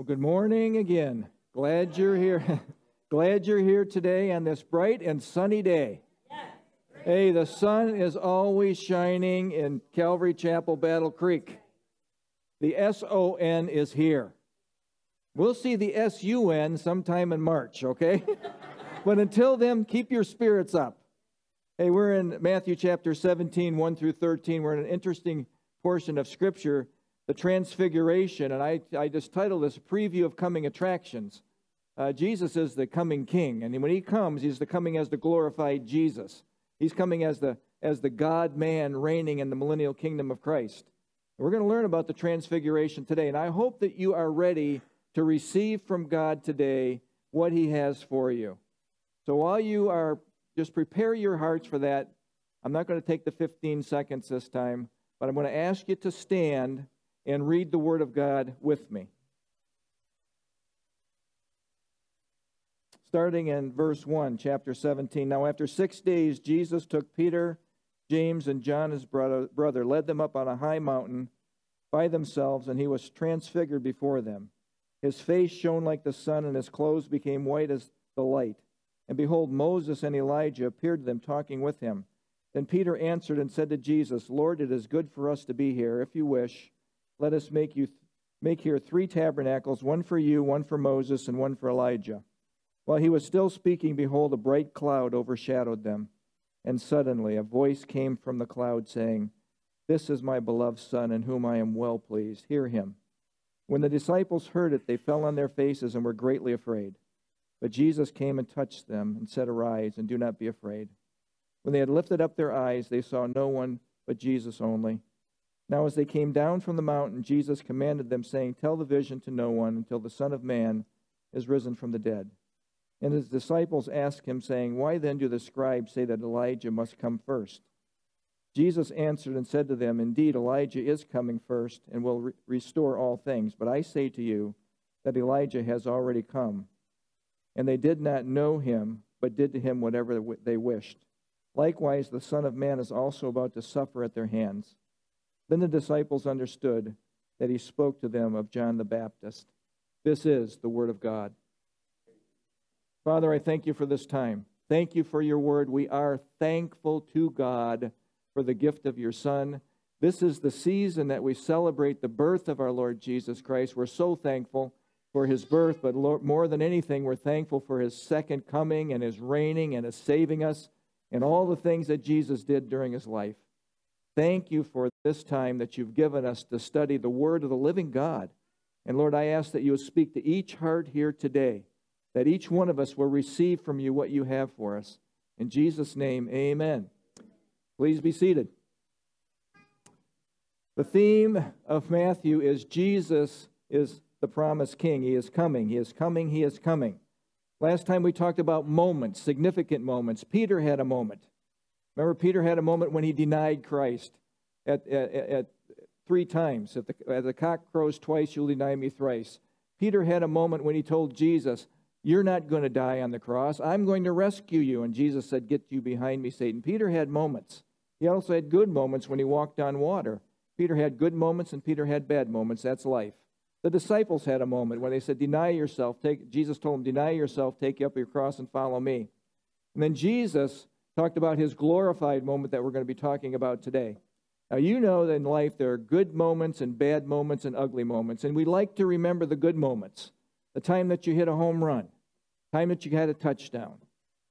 Well, good morning again. Glad you're here. Glad you're here today on this bright and sunny day. Hey, the sun is always shining in Calvary Chapel, Battle Creek. The S O N is here. We'll see the S U N sometime in March, okay? but until then, keep your spirits up. Hey, we're in Matthew chapter 17, 1 through 13. We're in an interesting portion of Scripture the Transfiguration, and I, I just titled this Preview of Coming Attractions. Uh, Jesus is the coming King, and when he comes, he's the coming as the glorified Jesus. He's coming as the as the God man reigning in the millennial kingdom of Christ. We're going to learn about the Transfiguration today, and I hope that you are ready to receive from God today what He has for you. So while you are just prepare your hearts for that, I'm not going to take the 15 seconds this time, but I'm going to ask you to stand and read the Word of God with me. Starting in verse 1, chapter 17. Now, after six days, Jesus took Peter, James, and John, his brother, brother, led them up on a high mountain by themselves, and he was transfigured before them. His face shone like the sun, and his clothes became white as the light. And behold, Moses and Elijah appeared to them, talking with him. Then Peter answered and said to Jesus, Lord, it is good for us to be here. If you wish, let us make you make here three tabernacles, one for you, one for Moses, and one for Elijah. While he was still speaking, behold, a bright cloud overshadowed them. And suddenly a voice came from the cloud saying, This is my beloved Son, in whom I am well pleased. Hear him. When the disciples heard it, they fell on their faces and were greatly afraid. But Jesus came and touched them and said, Arise, and do not be afraid. When they had lifted up their eyes, they saw no one but Jesus only. Now, as they came down from the mountain, Jesus commanded them, saying, Tell the vision to no one until the Son of Man is risen from the dead. And his disciples asked him, saying, Why then do the scribes say that Elijah must come first? Jesus answered and said to them, Indeed, Elijah is coming first and will re- restore all things. But I say to you that Elijah has already come. And they did not know him, but did to him whatever they wished. Likewise, the Son of Man is also about to suffer at their hands. Then the disciples understood that he spoke to them of John the Baptist. This is the Word of God. Father, I thank you for this time. Thank you for your word. We are thankful to God for the gift of your Son. This is the season that we celebrate the birth of our Lord Jesus Christ. We're so thankful for his birth, but more than anything, we're thankful for his second coming and his reigning and his saving us and all the things that Jesus did during his life. Thank you for this time that you've given us to study the Word of the living God. And Lord, I ask that you would speak to each heart here today, that each one of us will receive from you what you have for us. In Jesus' name, amen. Please be seated. The theme of Matthew is Jesus is the promised king. He is coming. He is coming. He is coming. Last time we talked about moments, significant moments. Peter had a moment. Remember, Peter had a moment when he denied Christ at, at, at three times. At the, the cock crows twice, you'll deny me thrice. Peter had a moment when he told Jesus, You're not going to die on the cross. I'm going to rescue you. And Jesus said, Get you behind me, Satan. Peter had moments. He also had good moments when he walked on water. Peter had good moments and Peter had bad moments. That's life. The disciples had a moment when they said, Deny yourself. Take, Jesus told them, Deny yourself, take up your cross, and follow me. And then Jesus talked about his glorified moment that we're going to be talking about today. Now, you know that in life there are good moments and bad moments and ugly moments, and we like to remember the good moments. The time that you hit a home run, time that you had a touchdown,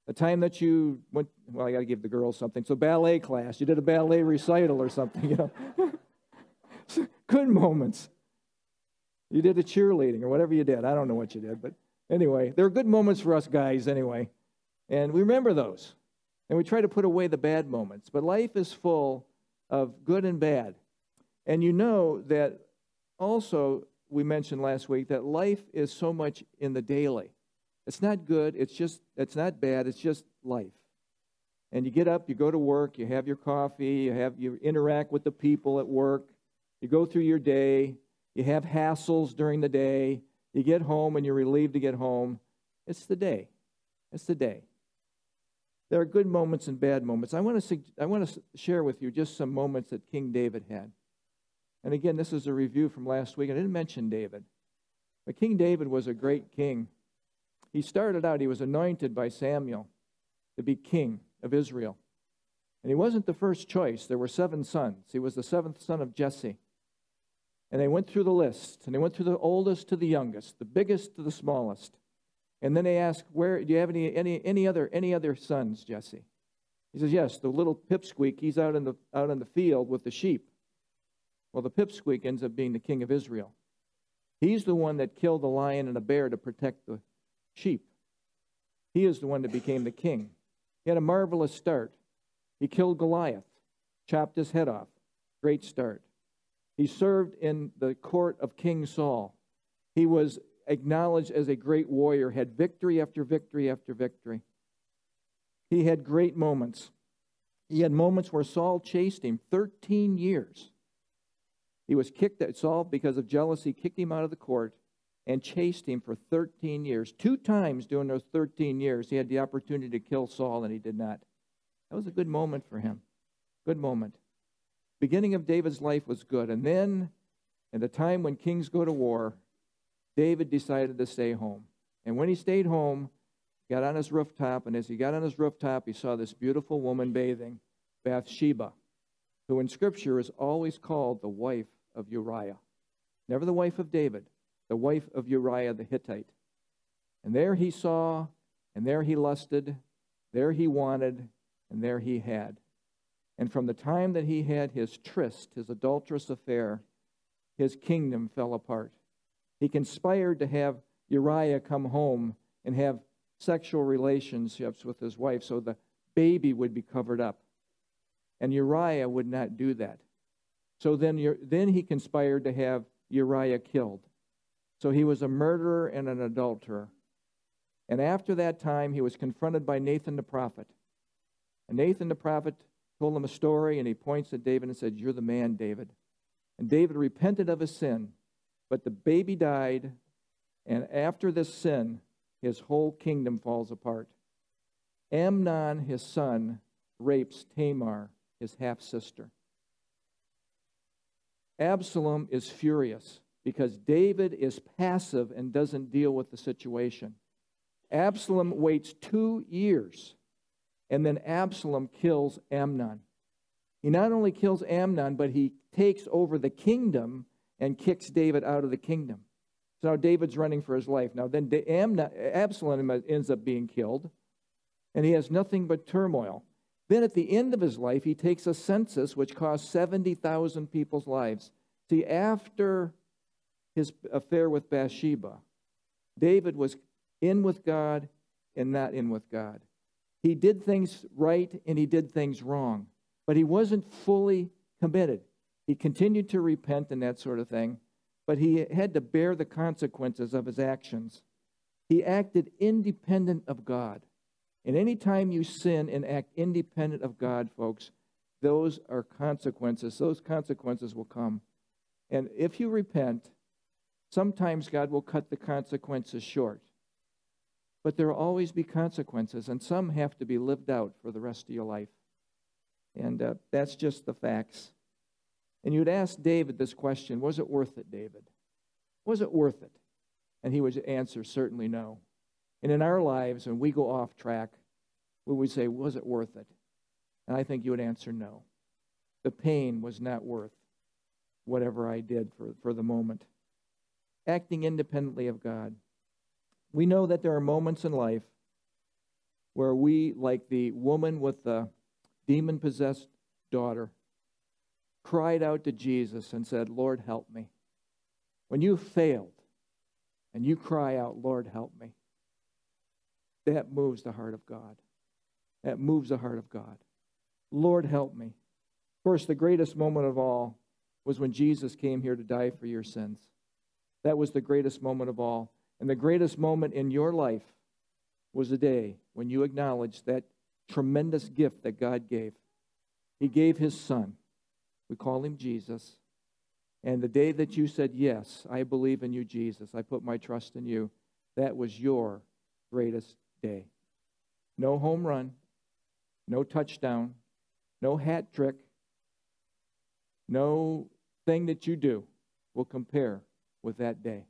the time that you went, well, I got to give the girls something. So, ballet class, you did a ballet recital or something, you know. good moments. You did a cheerleading or whatever you did. I don't know what you did, but anyway, there are good moments for us guys anyway. And we remember those. And we try to put away the bad moments. But life is full of good and bad. And you know that also, we mentioned last week that life is so much in the daily. It's not good, it's just, it's not bad, it's just life. And you get up, you go to work, you have your coffee, you have you interact with the people at work, you go through your day, you have hassles during the day, you get home and you're relieved to get home. It's the day. It's the day. There are good moments and bad moments. I want to, I want to share with you just some moments that King David had. And again, this is a review from last week. I didn't mention David. But King David was a great king. He started out, he was anointed by Samuel to be king of Israel. And he wasn't the first choice. There were seven sons. He was the seventh son of Jesse. And they went through the list, and they went through the oldest to the youngest, the biggest to the smallest. And then they ask, Where do you have any any any other any other sons, Jesse? He says, Yes, the little pipsqueak, he's out in the out in the field with the sheep. Well, the pipsqueak ends up being the king of Israel. He's the one that killed a lion and a bear to protect the sheep. He is the one that became the king. He had a marvelous start. He killed Goliath, chopped his head off. Great start. He served in the court of King Saul. He was acknowledged as a great warrior, had victory after victory after victory. He had great moments. He had moments where Saul chased him 13 years. He was kicked at Saul because of jealousy, kicked him out of the court, and chased him for 13 years. Two times during those 13 years, he had the opportunity to kill Saul, and he did not. That was a good moment for him. Good moment. Beginning of David's life was good. And then, at the time when kings go to war, David decided to stay home. And when he stayed home, he got on his rooftop, and as he got on his rooftop, he saw this beautiful woman bathing, Bathsheba, who in Scripture is always called the wife of Uriah. Never the wife of David, the wife of Uriah the Hittite. And there he saw, and there he lusted, there he wanted, and there he had. And from the time that he had his tryst, his adulterous affair, his kingdom fell apart. He conspired to have Uriah come home and have sexual relationships with his wife so the baby would be covered up. And Uriah would not do that. So then, then he conspired to have Uriah killed. So he was a murderer and an adulterer. And after that time, he was confronted by Nathan the prophet. And Nathan the prophet told him a story, and he points at David and said, You're the man, David. And David repented of his sin, but the baby died, and after this sin, his whole kingdom falls apart. Amnon, his son, rapes Tamar, his half sister. Absalom is furious because David is passive and doesn't deal with the situation. Absalom waits two years, and then Absalom kills Amnon. He not only kills Amnon, but he takes over the kingdom and kicks David out of the kingdom. So now David's running for his life. Now, then Absalom ends up being killed, and he has nothing but turmoil. Then at the end of his life, he takes a census which cost 70,000 people's lives. See, after his affair with Bathsheba, David was in with God and not in with God. He did things right and he did things wrong, but he wasn't fully committed. He continued to repent and that sort of thing, but he had to bear the consequences of his actions. He acted independent of God. And any time you sin and act independent of God, folks, those are consequences. Those consequences will come. And if you repent, sometimes God will cut the consequences short. But there will always be consequences, and some have to be lived out for the rest of your life. And uh, that's just the facts. And you'd ask David this question Was it worth it, David? Was it worth it? And he would answer, Certainly no. And in our lives, when we go off track, we would say, Was it worth it? And I think you would answer no. The pain was not worth whatever I did for, for the moment. Acting independently of God. We know that there are moments in life where we, like the woman with the demon possessed daughter, cried out to Jesus and said, Lord, help me. When you failed and you cry out, Lord, help me, that moves the heart of God. That moves the heart of God. Lord, help me. Of course, the greatest moment of all was when Jesus came here to die for your sins. That was the greatest moment of all. And the greatest moment in your life was the day when you acknowledged that tremendous gift that God gave. He gave His Son. We call Him Jesus. And the day that you said, Yes, I believe in you, Jesus, I put my trust in you, that was your greatest day. No home run, no touchdown, no hat trick, no thing that you do will compare with that day.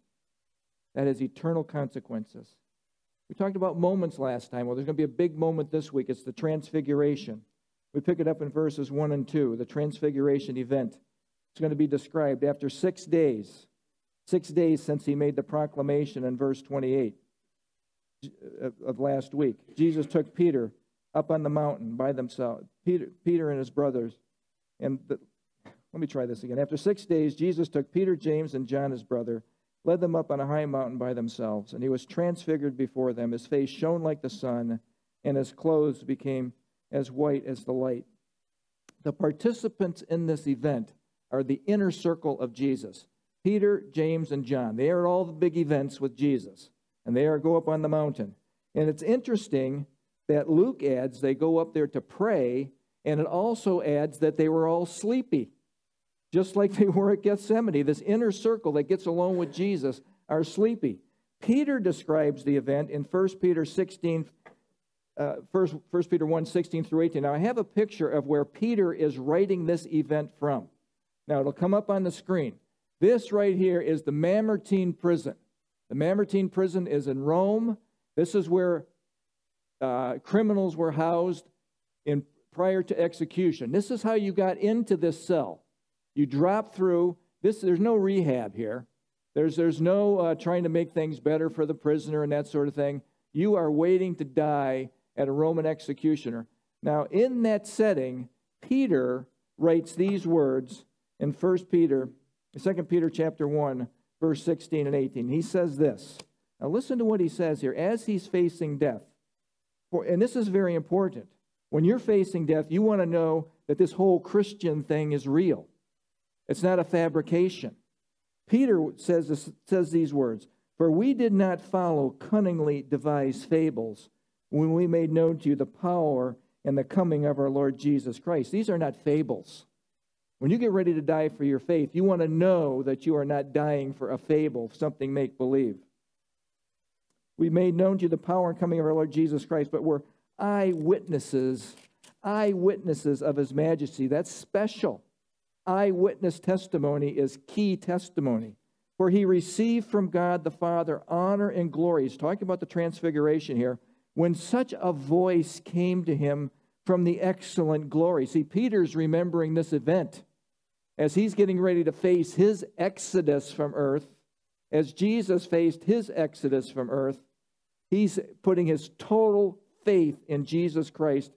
that has eternal consequences. We talked about moments last time. Well, there's going to be a big moment this week. It's the transfiguration. We pick it up in verses 1 and 2, the transfiguration event. It's going to be described after six days, six days since he made the proclamation in verse 28 uh, of last week. Jesus took Peter up on the mountain by themselves, Peter, Peter and his brothers. And the, let me try this again. After six days, Jesus took Peter, James, and John, his brother, led them up on a high mountain by themselves, and he was transfigured before them. His face shone like the sun, and his clothes became as white as the light. The participants in this event are the inner circle of Jesus Peter, James, and John. They are at all the big events with Jesus, and they are go up on the mountain. And it's interesting that Luke adds they go up there to pray, and it also adds that they were all sleepy just like they were at Gethsemane. This inner circle that gets along with Jesus are sleepy. Peter describes the event in 1 Peter 16, uh, 1, 1 Peter 1, 16 through 18. Now, I have a picture of where Peter is writing this event from. Now, it'll come up on the screen. This right here is the Mamertine prison. The Mamertine prison is in Rome. This is where uh, criminals were housed in, prior to execution. This is how you got into this cell. You drop through. This, there's no rehab here. There's, there's no uh, trying to make things better for the prisoner and that sort of thing. You are waiting to die at a Roman executioner. Now, in that setting, Peter writes these words in 1 Peter, 2 Peter chapter 1, verse 16 and 18. He says this. Now listen to what he says here as he's facing death. For, and this is very important. When you're facing death, you want to know that this whole Christian thing is real. It's not a fabrication. Peter says, this, says these words For we did not follow cunningly devised fables when we made known to you the power and the coming of our Lord Jesus Christ. These are not fables. When you get ready to die for your faith, you want to know that you are not dying for a fable, something make believe. We made known to you the power and coming of our Lord Jesus Christ, but we're eyewitnesses, eyewitnesses of his majesty. That's special eyewitness testimony is key testimony. For he received from God the Father honor and glory. He's talking about the transfiguration here. When such a voice came to him from the excellent glory. See, Peter's remembering this event as he's getting ready to face his exodus from earth, as Jesus faced his exodus from earth. He's putting his total faith in Jesus Christ.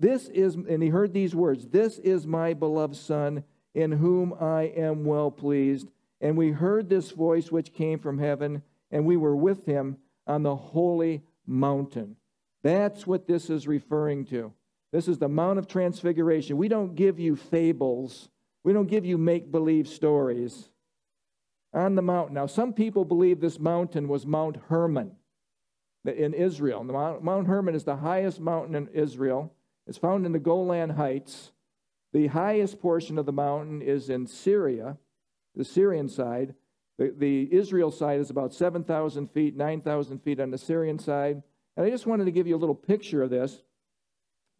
This is, and he heard these words This is my beloved Son in whom I am well pleased. And we heard this voice which came from heaven, and we were with him on the holy mountain. That's what this is referring to. This is the Mount of Transfiguration. We don't give you fables, we don't give you make believe stories. On the mountain. Now, some people believe this mountain was Mount Hermon in Israel. Mount Hermon is the highest mountain in Israel. It's found in the Golan Heights. The highest portion of the mountain is in Syria, the Syrian side. The, the Israel side is about 7,000 feet, 9,000 feet on the Syrian side. And I just wanted to give you a little picture of this.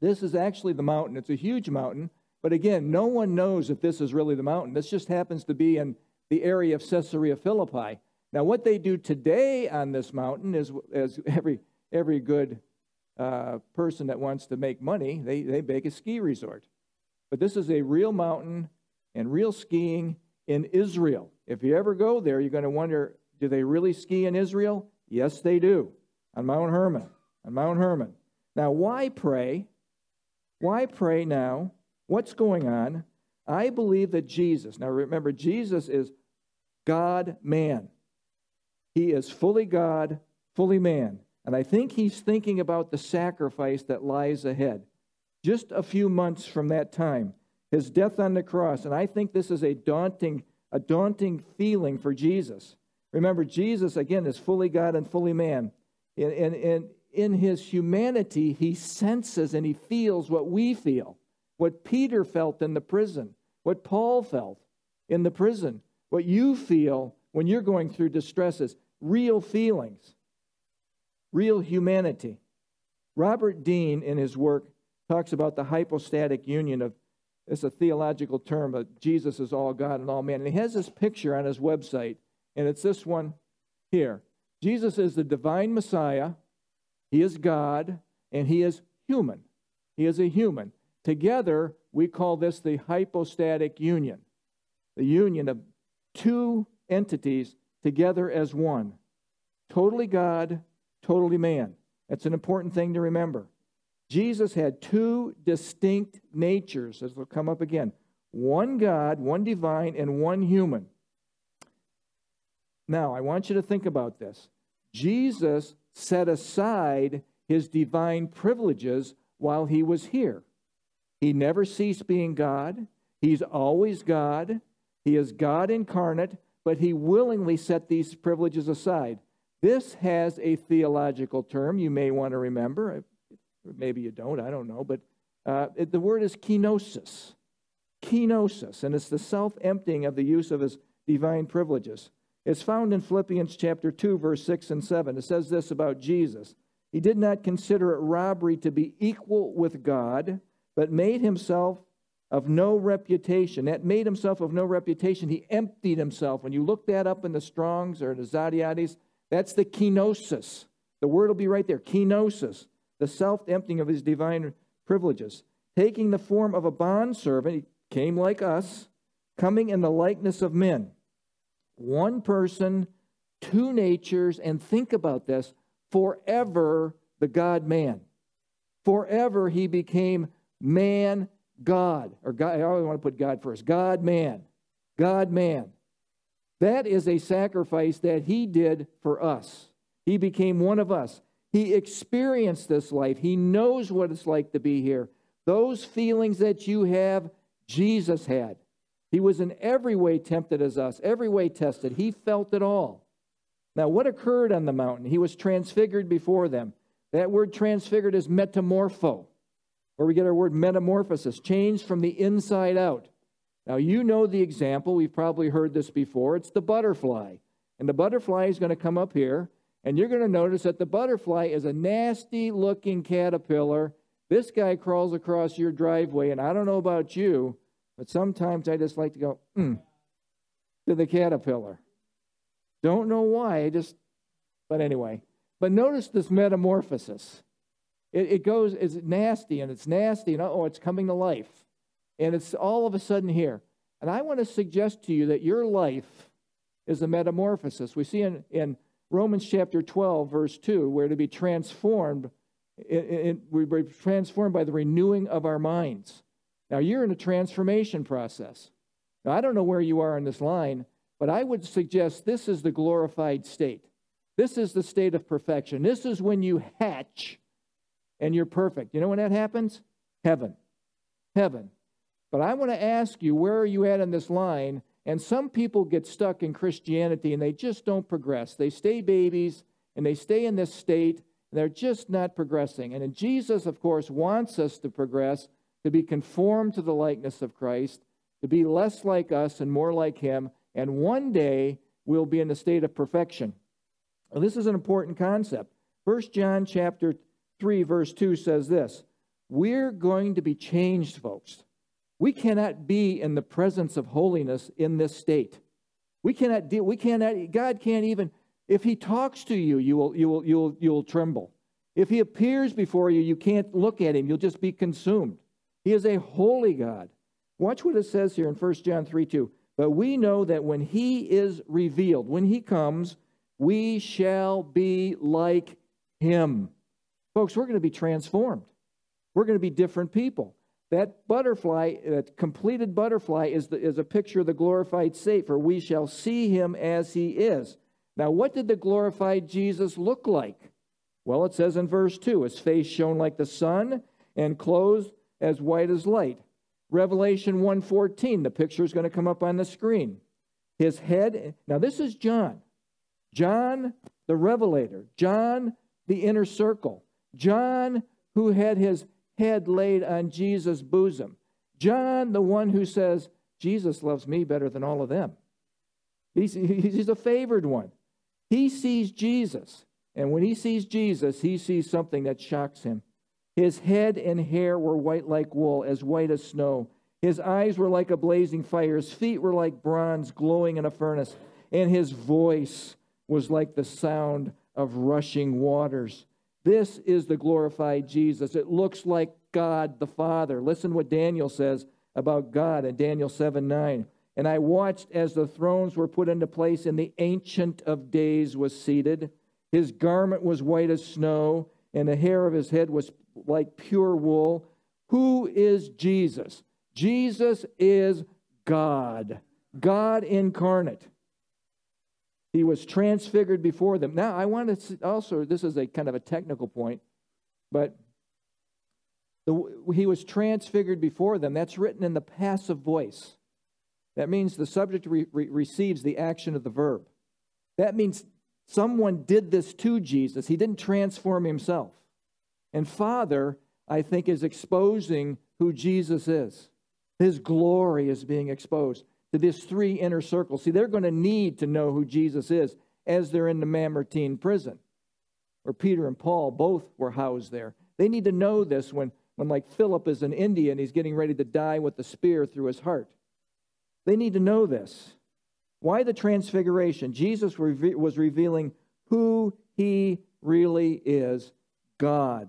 This is actually the mountain. It's a huge mountain, but again, no one knows if this is really the mountain. This just happens to be in the area of Caesarea Philippi. Now, what they do today on this mountain is, as every, every good uh, person that wants to make money, they, they make a ski resort. But this is a real mountain and real skiing in Israel. If you ever go there, you're going to wonder do they really ski in Israel? Yes, they do, on Mount Hermon. On Mount Hermon. Now, why pray? Why pray now? What's going on? I believe that Jesus, now remember, Jesus is God man. He is fully God, fully man. And I think he's thinking about the sacrifice that lies ahead just a few months from that time, his death on the cross. And I think this is a daunting, a daunting feeling for Jesus. Remember, Jesus, again, is fully God and fully man. And, and in his humanity, he senses and he feels what we feel, what Peter felt in the prison, what Paul felt in the prison, what you feel when you're going through distresses, real feelings, real humanity. Robert Dean, in his work, talks about the hypostatic union of it's a theological term, but Jesus is all God and all man. And he has this picture on his website, and it's this one here. Jesus is the divine Messiah, he is God, and he is human. He is a human. Together, we call this the hypostatic union, the union of two entities together as one. Totally God, totally man. That's an important thing to remember. Jesus had two distinct natures, as will come up again one God, one divine, and one human. Now, I want you to think about this. Jesus set aside his divine privileges while he was here. He never ceased being God. He's always God. He is God incarnate, but he willingly set these privileges aside. This has a theological term you may want to remember. Maybe you don't, I don't know. But uh, it, the word is kenosis. Kenosis. And it's the self emptying of the use of his divine privileges. It's found in Philippians chapter 2, verse 6 and 7. It says this about Jesus He did not consider it robbery to be equal with God, but made himself of no reputation. That made himself of no reputation. He emptied himself. When you look that up in the Strongs or the Zodhiates, that's the kenosis. The word will be right there kenosis, the self emptying of his divine privileges. Taking the form of a bondservant, he came like us, coming in the likeness of men one person, two natures, and think about this forever the God man. Forever he became man God. Or God, I always want to put God first. God man. God man. That is a sacrifice that he did for us. He became one of us. He experienced this life. He knows what it's like to be here. Those feelings that you have, Jesus had. He was in every way tempted as us, every way tested. He felt it all. Now, what occurred on the mountain? He was transfigured before them. That word transfigured is metamorpho, where we get our word metamorphosis, changed from the inside out. Now, you know the example. We've probably heard this before. It's the butterfly. And the butterfly is going to come up here, and you're going to notice that the butterfly is a nasty looking caterpillar. This guy crawls across your driveway, and I don't know about you, but sometimes I just like to go, mm, to the caterpillar. Don't know why, I just, but anyway. But notice this metamorphosis. It, it goes, it's nasty and it's nasty, and oh, it's coming to life. And it's all of a sudden here. And I want to suggest to you that your life is a metamorphosis. We see in, in Romans chapter 12, verse 2, where to be transformed, it, it, we're transformed by the renewing of our minds. Now, you're in a transformation process. Now, I don't know where you are in this line, but I would suggest this is the glorified state. This is the state of perfection. This is when you hatch and you're perfect. You know when that happens? Heaven. Heaven. But I want to ask you, where are you at in this line? And some people get stuck in Christianity and they just don't progress. They stay babies and they stay in this state and they're just not progressing. And Jesus, of course, wants us to progress to be conformed to the likeness of Christ, to be less like us and more like Him, and one day we'll be in a state of perfection. This is an important concept. First John chapter 3, verse 2 says this We're going to be changed, folks. We cannot be in the presence of holiness in this state. We cannot deal, we cannot, God can't even, if He talks to you, you will, you will, you'll, you'll tremble. If He appears before you, you can't look at Him, you'll just be consumed. He is a holy God. Watch what it says here in 1 John 3 2. But we know that when he is revealed, when he comes, we shall be like him. Folks, we're going to be transformed. We're going to be different people. That butterfly, that completed butterfly, is, the, is a picture of the glorified Savior. we shall see him as he is. Now, what did the glorified Jesus look like? Well, it says in verse 2 his face shone like the sun and clothes as white as light. Revelation 1:14, the picture is going to come up on the screen. His head, now this is John. John the revelator, John the inner circle, John who had his head laid on Jesus' bosom. John the one who says, Jesus loves me better than all of them. He's, he's a favored one. He sees Jesus. And when he sees Jesus, he sees something that shocks him. His head and hair were white like wool, as white as snow. His eyes were like a blazing fire. His feet were like bronze glowing in a furnace. And his voice was like the sound of rushing waters. This is the glorified Jesus. It looks like God the Father. Listen what Daniel says about God in Daniel 7 9. And I watched as the thrones were put into place, and the Ancient of Days was seated. His garment was white as snow, and the hair of his head was like pure wool. Who is Jesus? Jesus is God, God incarnate. He was transfigured before them. Now, I want to also, this is a kind of a technical point, but the, he was transfigured before them. That's written in the passive voice. That means the subject re- re- receives the action of the verb. That means someone did this to Jesus. He didn't transform himself. And Father, I think, is exposing who Jesus is. His glory is being exposed to this three inner circles. See, they're going to need to know who Jesus is as they're in the Mamertine prison, where Peter and Paul both were housed there. They need to know this when, when like Philip is in India and he's getting ready to die with the spear through his heart. They need to know this. Why the transfiguration? Jesus was revealing who he really is God.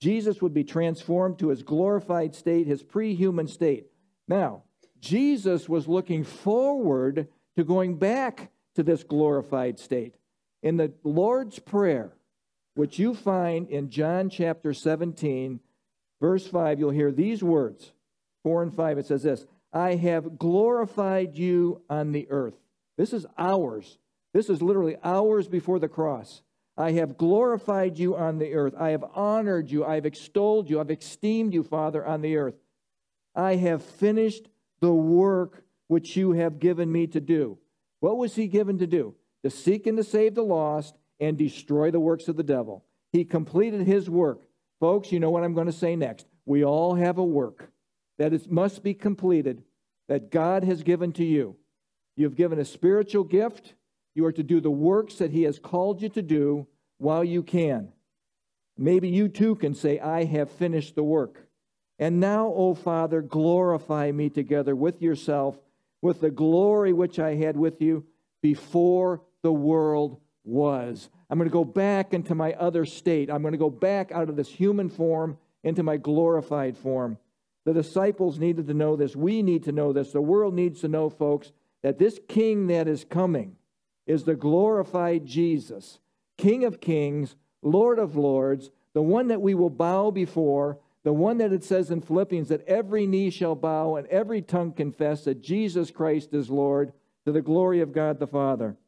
Jesus would be transformed to his glorified state, his pre human state. Now, Jesus was looking forward to going back to this glorified state. In the Lord's Prayer, which you find in John chapter 17, verse 5, you'll hear these words 4 and 5. It says this I have glorified you on the earth. This is hours. This is literally hours before the cross. I have glorified you on the earth. I have honored you. I have extolled you. I've esteemed you, Father, on the earth. I have finished the work which you have given me to do. What was he given to do? To seek and to save the lost and destroy the works of the devil. He completed his work. Folks, you know what I'm going to say next. We all have a work that is, must be completed that God has given to you. You've given a spiritual gift. You are to do the works that He has called you to do while you can. Maybe you too can say, I have finished the work. And now, O Father, glorify me together with yourself, with the glory which I had with you before the world was. I'm going to go back into my other state. I'm going to go back out of this human form into my glorified form. The disciples needed to know this. We need to know this. The world needs to know, folks, that this king that is coming is the glorified Jesus, King of kings, Lord of lords, the one that we will bow before, the one that it says in Philippians that every knee shall bow and every tongue confess that Jesus Christ is Lord to the glory of God the Father.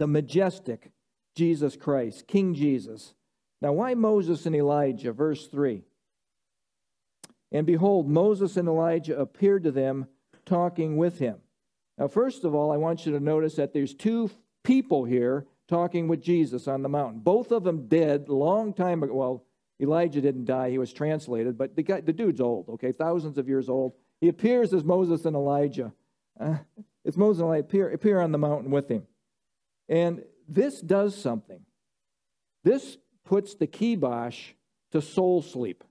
The majestic Jesus Christ, King Jesus. Now, why Moses and Elijah? Verse 3. And behold, Moses and Elijah appeared to them, talking with him. Now, first of all, I want you to notice that there's two people here talking with Jesus on the mountain. Both of them dead long time ago. Well, Elijah didn't die, he was translated, but the, guy, the dude's old, okay, thousands of years old. He appears as Moses and Elijah. Uh, it's Moses and Elijah appear, appear on the mountain with him. And this does something. This puts the kibosh to soul sleep.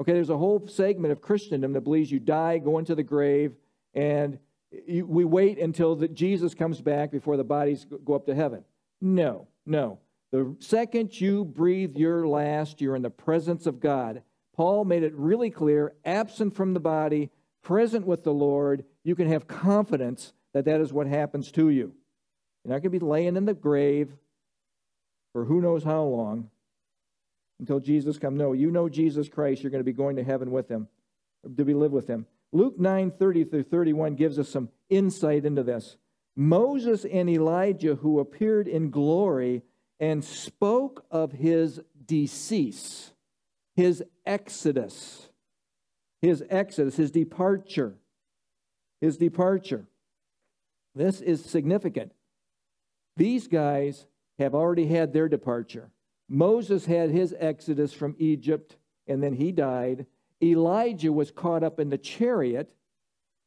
Okay, there's a whole segment of Christendom that believes you die, go into the grave, and you, we wait until the, Jesus comes back before the bodies go up to heaven. No, no. The second you breathe your last, you're in the presence of God. Paul made it really clear absent from the body, present with the Lord, you can have confidence that that is what happens to you. You're not going to be laying in the grave for who knows how long until Jesus comes. No, you know Jesus Christ, you're going to be going to heaven with him, to be live with him. Luke 9 30 through 31 gives us some insight into this. Moses and Elijah, who appeared in glory, and spoke of his decease, his exodus, his exodus, his departure, his departure. This is significant. These guys have already had their departure. Moses had his exodus from Egypt, and then he died. Elijah was caught up in the chariot,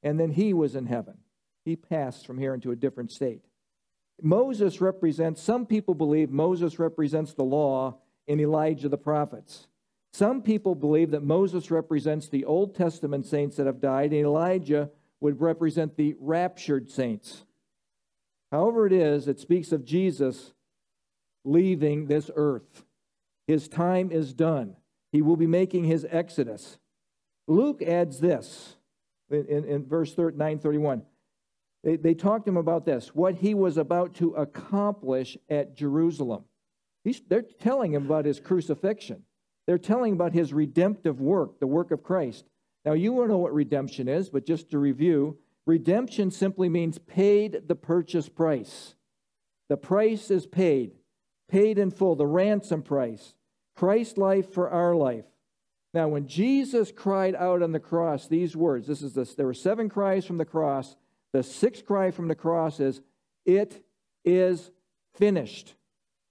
and then he was in heaven. He passed from here into a different state. Moses represents, some people believe Moses represents the law and Elijah the prophets. Some people believe that Moses represents the Old Testament saints that have died, and Elijah would represent the raptured saints. However, it is, it speaks of Jesus leaving this earth. His time is done. He will be making his exodus. Luke adds this in, in, in verse 931. They, they talked to him about this, what he was about to accomplish at Jerusalem. He's, they're telling him about his crucifixion. They're telling about his redemptive work, the work of Christ. Now, you will know what redemption is, but just to review, redemption simply means paid the purchase price. The price is paid, paid in full, the ransom price. Christ's life for our life. Now, when Jesus cried out on the cross these words, this is this, there were seven cries from the cross. The sixth cry from the cross is, It is finished.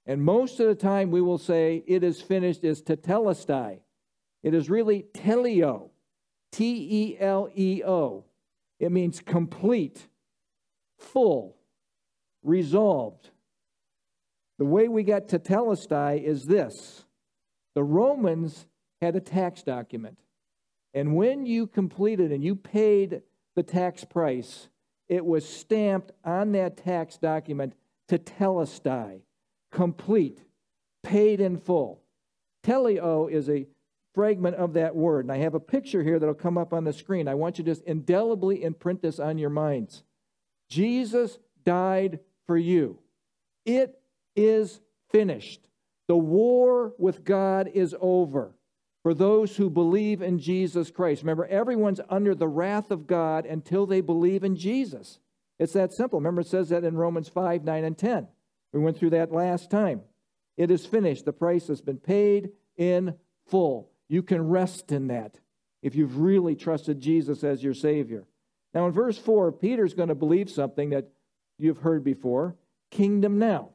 And most of the time we will say it is finished is tetelestai. It is really teleo, T E L E O. It means complete, full, resolved. The way we got tetelestai is this the Romans had a tax document. And when you completed and you paid the tax price, it was stamped on that tax document tetelestai complete, paid in full. Teleo is a fragment of that word. And I have a picture here that'll come up on the screen. I want you to just indelibly imprint this on your minds. Jesus died for you. It is finished. The war with God is over for those who believe in Jesus Christ. Remember, everyone's under the wrath of God until they believe in Jesus. It's that simple. Remember, it says that in Romans 5, 9, and 10. We went through that last time. It is finished. The price has been paid in full. You can rest in that if you've really trusted Jesus as your Savior. Now, in verse 4, Peter's going to believe something that you've heard before kingdom now.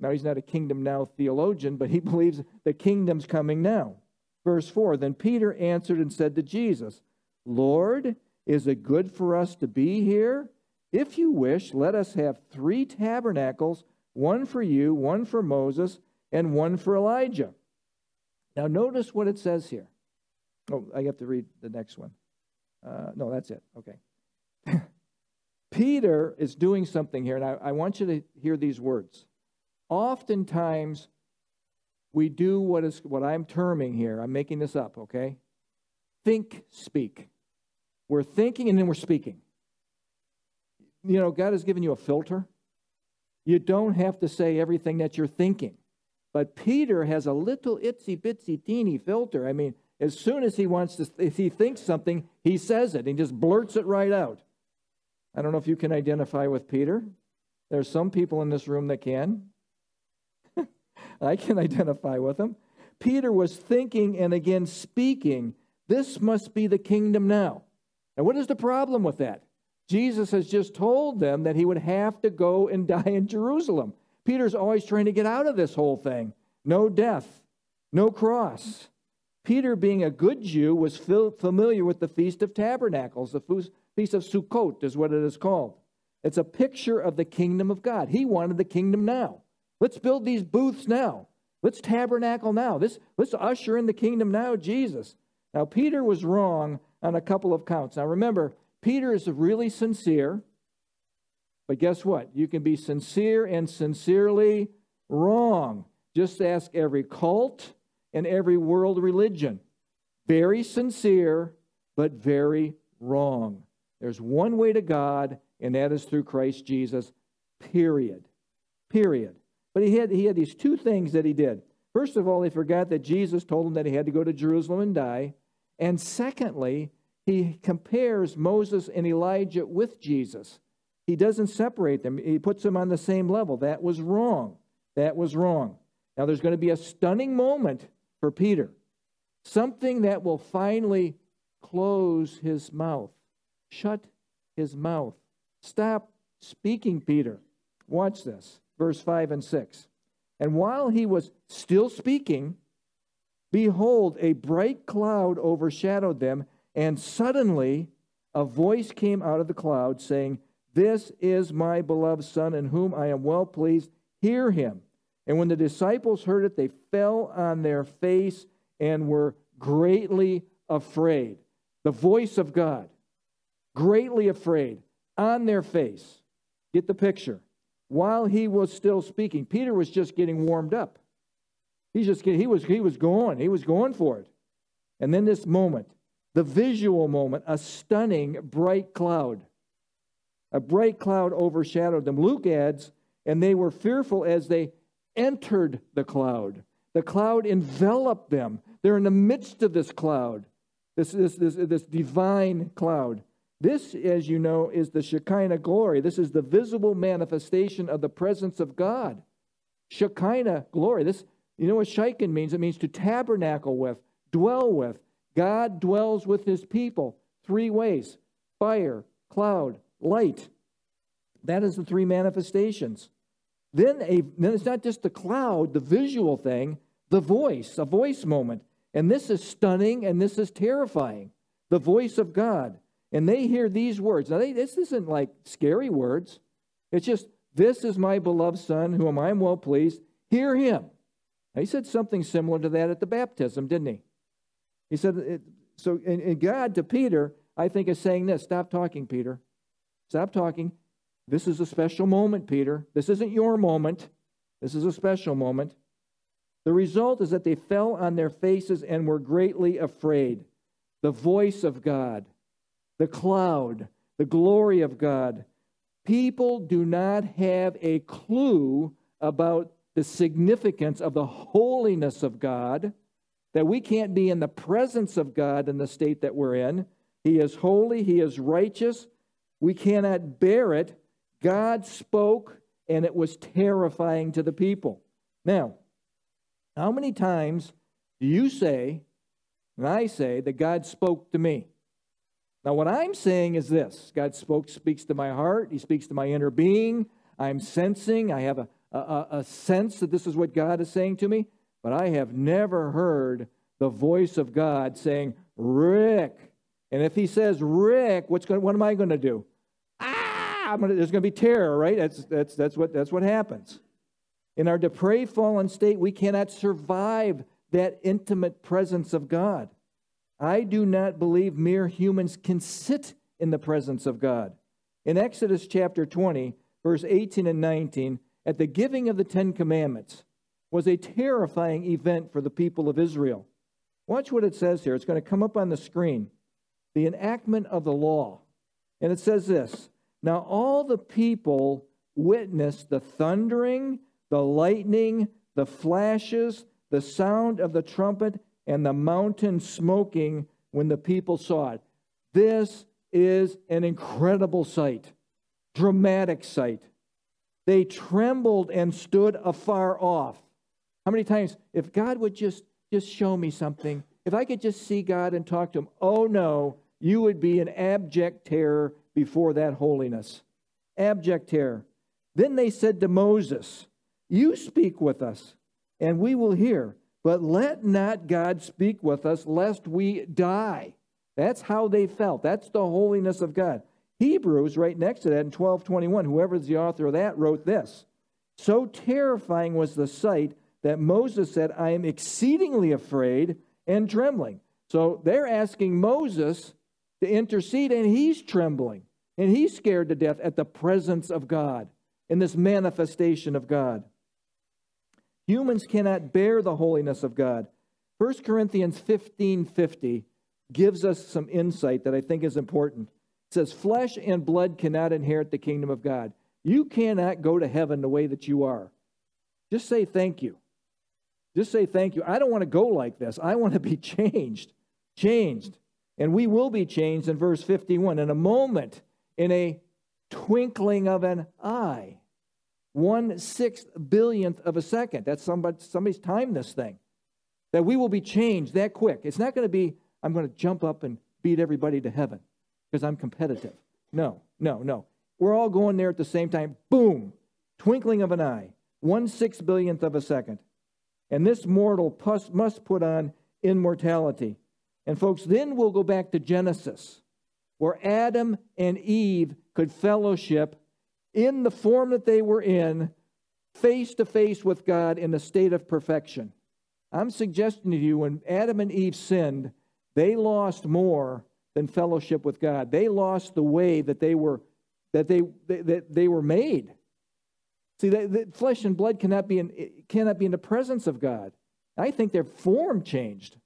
Now, he's not a kingdom now theologian, but he believes the kingdom's coming now. Verse 4 Then Peter answered and said to Jesus, Lord, is it good for us to be here? If you wish, let us have three tabernacles one for you, one for Moses, and one for Elijah. Now, notice what it says here. Oh, I have to read the next one. Uh, no, that's it. Okay. Peter is doing something here, and I, I want you to hear these words. Oftentimes, we do what is what I'm terming here. I'm making this up, okay? Think, speak. We're thinking and then we're speaking you know, God has given you a filter. You don't have to say everything that you're thinking. But Peter has a little itsy bitsy teeny filter. I mean, as soon as he wants to, if he thinks something, he says it. He just blurts it right out. I don't know if you can identify with Peter. There's some people in this room that can. I can identify with him. Peter was thinking and again speaking, this must be the kingdom now. And what is the problem with that? Jesus has just told them that he would have to go and die in Jerusalem. Peter's always trying to get out of this whole thing. No death, no cross. Peter, being a good Jew, was familiar with the Feast of Tabernacles. The Feast of Sukkot is what it is called. It's a picture of the kingdom of God. He wanted the kingdom now. Let's build these booths now. Let's tabernacle now. This, let's usher in the kingdom now, Jesus. Now, Peter was wrong on a couple of counts. Now, remember, Peter is really sincere, but guess what? You can be sincere and sincerely wrong. Just ask every cult and every world religion. Very sincere, but very wrong. There's one way to God, and that is through Christ Jesus, period. Period. But he had, he had these two things that he did. First of all, he forgot that Jesus told him that he had to go to Jerusalem and die. And secondly, he compares Moses and Elijah with Jesus. He doesn't separate them, he puts them on the same level. That was wrong. That was wrong. Now, there's going to be a stunning moment for Peter, something that will finally close his mouth, shut his mouth. Stop speaking, Peter. Watch this, verse 5 and 6. And while he was still speaking, behold, a bright cloud overshadowed them and suddenly a voice came out of the cloud saying, This is my beloved Son, in whom I am well pleased. Hear him. And when the disciples heard it, they fell on their face and were greatly afraid. The voice of God, greatly afraid, on their face. Get the picture. While he was still speaking, Peter was just getting warmed up. He's just he was he was going. He was going for it. And then this moment, the visual moment, a stunning bright cloud. A bright cloud overshadowed them. Luke adds, and they were fearful as they entered the cloud. The cloud enveloped them. They're in the midst of this cloud, this, this, this, this divine cloud. This, as you know, is the Shekinah glory. This is the visible manifestation of the presence of God. Shekinah glory. This, you know what Shekin means? It means to tabernacle with, dwell with. God dwells with his people three ways fire, cloud, light. That is the three manifestations. Then, a, then it's not just the cloud, the visual thing, the voice, a voice moment. And this is stunning and this is terrifying. The voice of God. And they hear these words. Now, they, this isn't like scary words. It's just, This is my beloved Son, whom I am well pleased. Hear him. Now, he said something similar to that at the baptism, didn't he? He said, So, and, and God to Peter, I think, is saying this Stop talking, Peter. Stop talking. This is a special moment, Peter. This isn't your moment. This is a special moment. The result is that they fell on their faces and were greatly afraid. The voice of God, the cloud, the glory of God. People do not have a clue about the significance of the holiness of God, that we can't be in the presence of God in the state that we're in. He is holy, He is righteous. We cannot bear it God spoke, and it was terrifying to the people. Now, how many times do you say, and I say, that God spoke to me? Now, what I'm saying is this God spoke, speaks to my heart, He speaks to my inner being. I'm sensing, I have a, a, a sense that this is what God is saying to me, but I have never heard the voice of God saying, Rick. And if He says, Rick, what's going, what am I going to do? Ah, gonna, there's going to be terror, right? That's, that's, that's, what, that's what happens. In our depraved, fallen state, we cannot survive that intimate presence of God. I do not believe mere humans can sit in the presence of God. In Exodus chapter 20, verse 18 and 19, at the giving of the Ten Commandments, was a terrifying event for the people of Israel. Watch what it says here. It's going to come up on the screen. The enactment of the law. And it says this now all the people witnessed the thundering, the lightning, the flashes, the sound of the trumpet, and the mountain smoking when the people saw it. This is an incredible sight, dramatic sight. They trembled and stood afar off. How many times, if God would just, just show me something, if I could just see God and talk to him, oh no, you would be in abject terror before that holiness. Abject terror. Then they said to Moses, You speak with us, and we will hear, but let not God speak with us, lest we die. That's how they felt. That's the holiness of God. Hebrews, right next to that in 1221, whoever's the author of that, wrote this. So terrifying was the sight that Moses said, I am exceedingly afraid and trembling. So they're asking Moses to intercede, and he's trembling. And he's scared to death at the presence of God, in this manifestation of God. Humans cannot bear the holiness of God. 1 Corinthians 15 50 gives us some insight that I think is important. It says, Flesh and blood cannot inherit the kingdom of God. You cannot go to heaven the way that you are. Just say thank you. Just say thank you. I don't want to go like this. I want to be changed. Changed. And we will be changed in verse 51. In a moment, in a twinkling of an eye, one sixth billionth of a second. That's somebody, somebody's timed this thing. That we will be changed that quick. It's not going to be, I'm going to jump up and beat everybody to heaven because I'm competitive. No, no, no. We're all going there at the same time. Boom, twinkling of an eye, one sixth billionth of a second. And this mortal must put on immortality. And folks, then we'll go back to Genesis, where Adam and Eve could fellowship in the form that they were in, face to face with God in a state of perfection. I'm suggesting to you when Adam and Eve sinned, they lost more than fellowship with God. They lost the way that they were that they, that they were made. See, that, flesh and blood cannot be, in, cannot be in the presence of God. I think their form changed.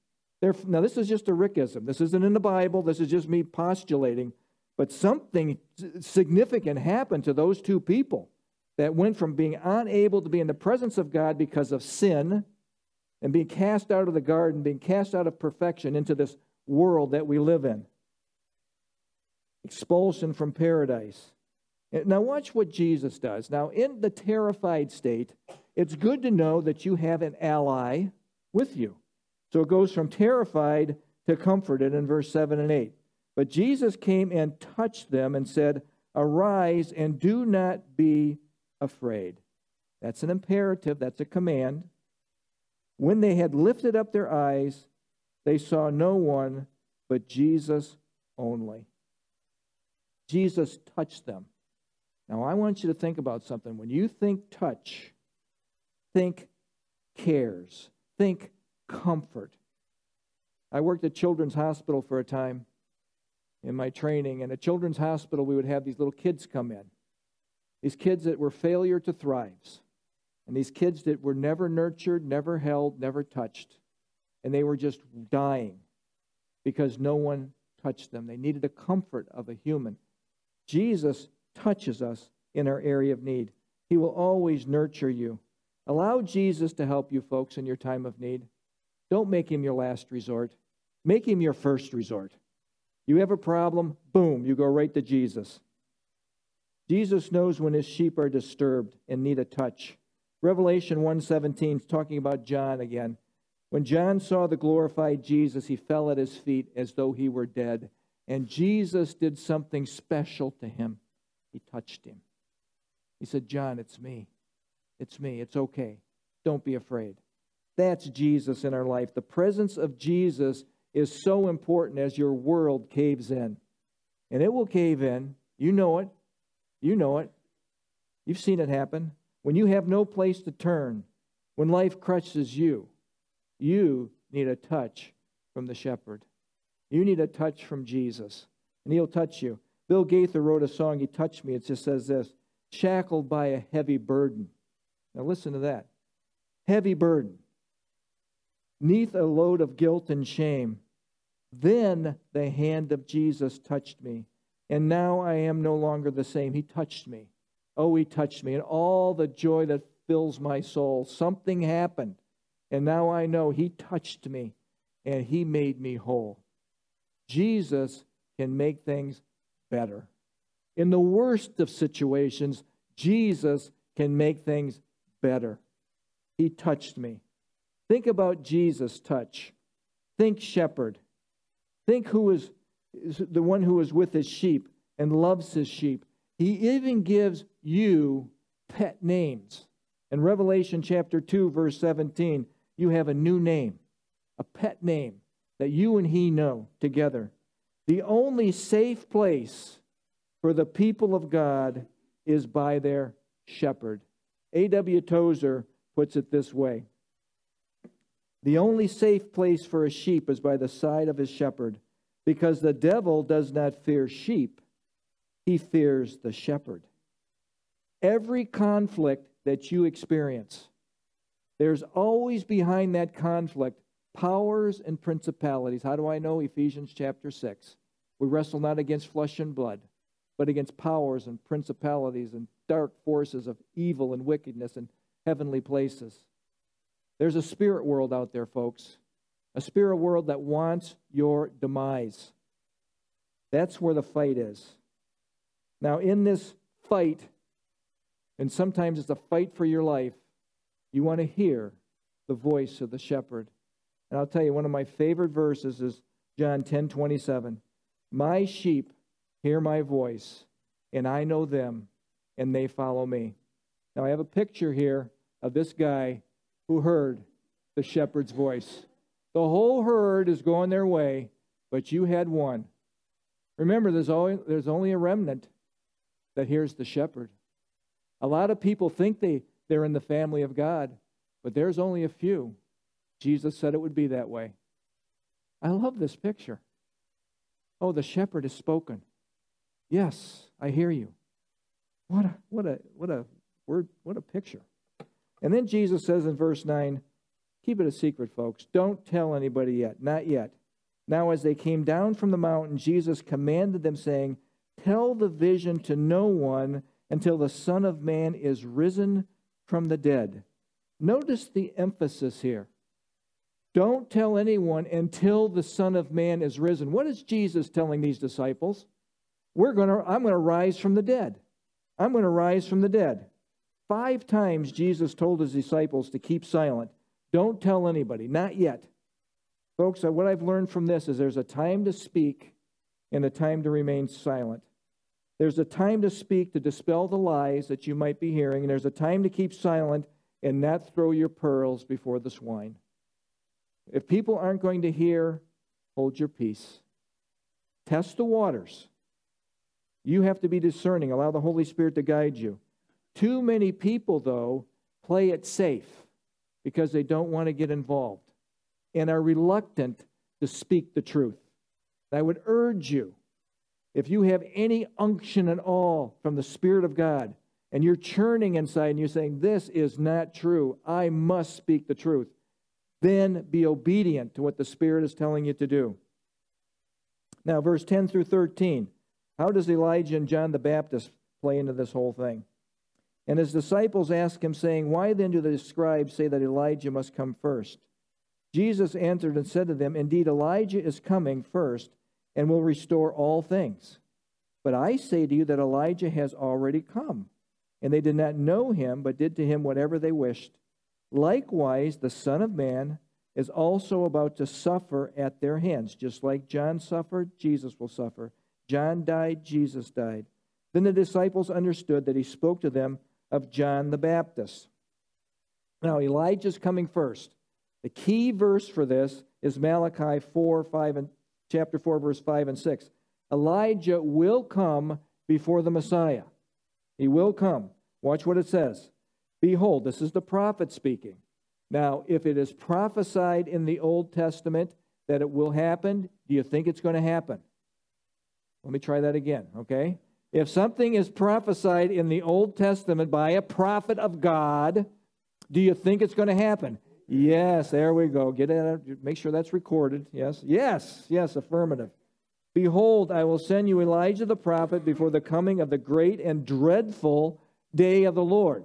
Their, now, this is just a Rickism. This isn't in the Bible. This is just me postulating. But something significant happened to those two people that went from being unable to be in the presence of God because of sin and being cast out of the garden, being cast out of perfection into this world that we live in. Expulsion from paradise. Now, watch what Jesus does. Now, in the terrified state, it's good to know that you have an ally with you. So it goes from terrified to comforted in verse 7 and 8. But Jesus came and touched them and said, Arise and do not be afraid. That's an imperative, that's a command. When they had lifted up their eyes, they saw no one but Jesus only. Jesus touched them. Now, I want you to think about something. When you think touch, think cares, think comfort. I worked at Children's Hospital for a time in my training, and a Children's Hospital, we would have these little kids come in. These kids that were failure to thrives. And these kids that were never nurtured, never held, never touched. And they were just dying because no one touched them. They needed the comfort of a human. Jesus touches us in our area of need. He will always nurture you. Allow Jesus to help you, folks, in your time of need. Don't make him your last resort, make him your first resort. You have a problem, boom, you go right to Jesus. Jesus knows when his sheep are disturbed and need a touch. Revelation 1:17 is talking about John again. When John saw the glorified Jesus, he fell at his feet as though he were dead, and Jesus did something special to him. He touched him. He said, "John, it's me. It's me. It's okay. Don't be afraid." That's Jesus in our life. The presence of Jesus is so important as your world caves in. And it will cave in. You know it. You know it. You've seen it happen. When you have no place to turn, when life crushes you, you need a touch from the shepherd. You need a touch from Jesus, and he'll touch you. Bill Gaither wrote a song, He Touched Me. It just says this shackled by a heavy burden. Now listen to that. Heavy burden. Neath a load of guilt and shame. Then the hand of Jesus touched me and now I am no longer the same. He touched me. Oh, he touched me. And all the joy that fills my soul. Something happened. And now I know he touched me and he made me whole. Jesus can make things better. In the worst of situations, Jesus can make things better. He touched me. Think about Jesus' touch. Think shepherd. Think who is the one who is with his sheep and loves his sheep. He even gives you pet names. In Revelation chapter 2, verse 17, you have a new name, a pet name that you and he know together. The only safe place for the people of God is by their shepherd. A.W. Tozer puts it this way The only safe place for a sheep is by the side of his shepherd because the devil does not fear sheep, he fears the shepherd. Every conflict that you experience, there's always behind that conflict powers and principalities. How do I know? Ephesians chapter 6. We wrestle not against flesh and blood, but against powers and principalities and dark forces of evil and wickedness in heavenly places. There's a spirit world out there, folks a spirit world that wants your demise. That's where the fight is. Now, in this fight, and sometimes it's a fight for your life, you want to hear the voice of the shepherd. And I'll tell you, one of my favorite verses is John 10 27. My sheep hear my voice, and I know them, and they follow me. Now, I have a picture here of this guy who heard the shepherd's voice. The whole herd is going their way, but you had one. Remember, there's only, there's only a remnant that hears the shepherd. A lot of people think they, they're in the family of God, but there's only a few. Jesus said it would be that way. I love this picture. Oh, the shepherd has spoken. Yes, I hear you. What a, what a, what a word, what a picture. And then Jesus says in verse 9, keep it a secret, folks. Don't tell anybody yet, not yet. Now, as they came down from the mountain, Jesus commanded them, saying, Tell the vision to no one until the Son of Man is risen from the dead. Notice the emphasis here. Don't tell anyone until the Son of Man is risen. What is Jesus telling these disciples? We're to, I'm going to rise from the dead. I'm going to rise from the dead. Five times Jesus told his disciples to keep silent. Don't tell anybody, not yet. Folks, uh, what I've learned from this is there's a time to speak and a time to remain silent. There's a time to speak to dispel the lies that you might be hearing, and there's a time to keep silent and not throw your pearls before the swine. If people aren't going to hear, hold your peace. Test the waters. You have to be discerning. Allow the Holy Spirit to guide you. Too many people, though, play it safe because they don't want to get involved and are reluctant to speak the truth. I would urge you, if you have any unction at all from the Spirit of God, and you're churning inside and you're saying, This is not true, I must speak the truth, then be obedient to what the Spirit is telling you to do. Now, verse 10 through 13. How does Elijah and John the Baptist play into this whole thing? And his disciples ask him, saying, Why then do the scribes say that Elijah must come first? Jesus answered and said to them, Indeed, Elijah is coming first and will restore all things. But I say to you that Elijah has already come, and they did not know him, but did to him whatever they wished. Likewise, the Son of Man is also about to suffer at their hands. Just like John suffered, Jesus will suffer. John died, Jesus died. Then the disciples understood that he spoke to them of John the Baptist. Now, Elijah's coming first. The key verse for this is Malachi 4, 5, and chapter 4, verse 5 and 6. Elijah will come before the Messiah. He will come. Watch what it says. Behold, this is the prophet speaking. Now, if it is prophesied in the Old Testament that it will happen, do you think it's going to happen? Let me try that again, okay? If something is prophesied in the Old Testament by a prophet of God, do you think it's going to happen? Yes, there we go. Get it. Make sure that's recorded. Yes, yes, yes, affirmative. Behold, I will send you Elijah the prophet before the coming of the great and dreadful day of the Lord.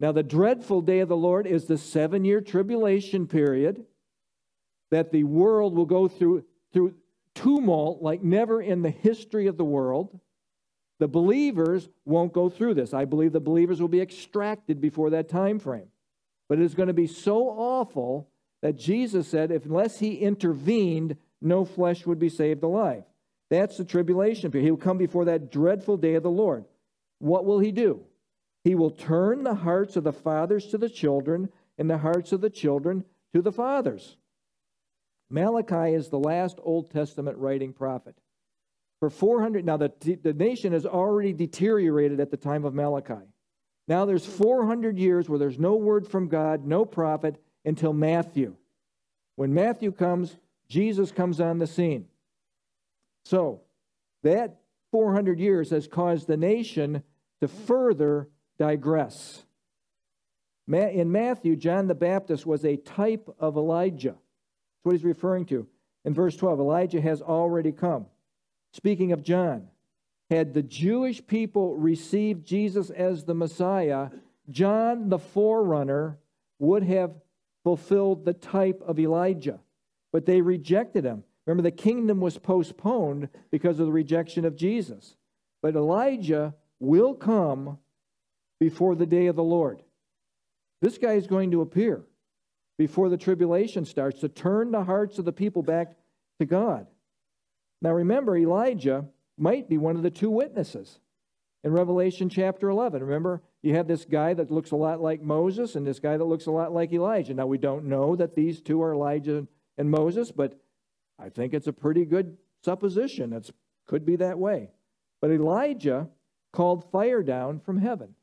Now, the dreadful day of the Lord is the seven year tribulation period that the world will go through, through tumult like never in the history of the world. The believers won't go through this. I believe the believers will be extracted before that time frame. But it is going to be so awful that Jesus said, if unless he intervened, no flesh would be saved alive. That's the tribulation period. He will come before that dreadful day of the Lord. What will he do? He will turn the hearts of the fathers to the children and the hearts of the children to the fathers. Malachi is the last Old Testament writing prophet. For 400, now the, the nation has already deteriorated at the time of Malachi. Now there's 400 years where there's no word from God, no prophet, until Matthew. When Matthew comes, Jesus comes on the scene. So that 400 years has caused the nation to further digress. In Matthew, John the Baptist was a type of Elijah. That's what he's referring to. In verse 12, Elijah has already come. Speaking of John, had the Jewish people received Jesus as the Messiah, John the forerunner would have fulfilled the type of Elijah. But they rejected him. Remember, the kingdom was postponed because of the rejection of Jesus. But Elijah will come before the day of the Lord. This guy is going to appear before the tribulation starts to turn the hearts of the people back to God. Now remember, Elijah might be one of the two witnesses in Revelation chapter 11. Remember, you have this guy that looks a lot like Moses and this guy that looks a lot like Elijah. Now, we don't know that these two are Elijah and Moses, but I think it's a pretty good supposition. It could be that way. But Elijah called fire down from heaven.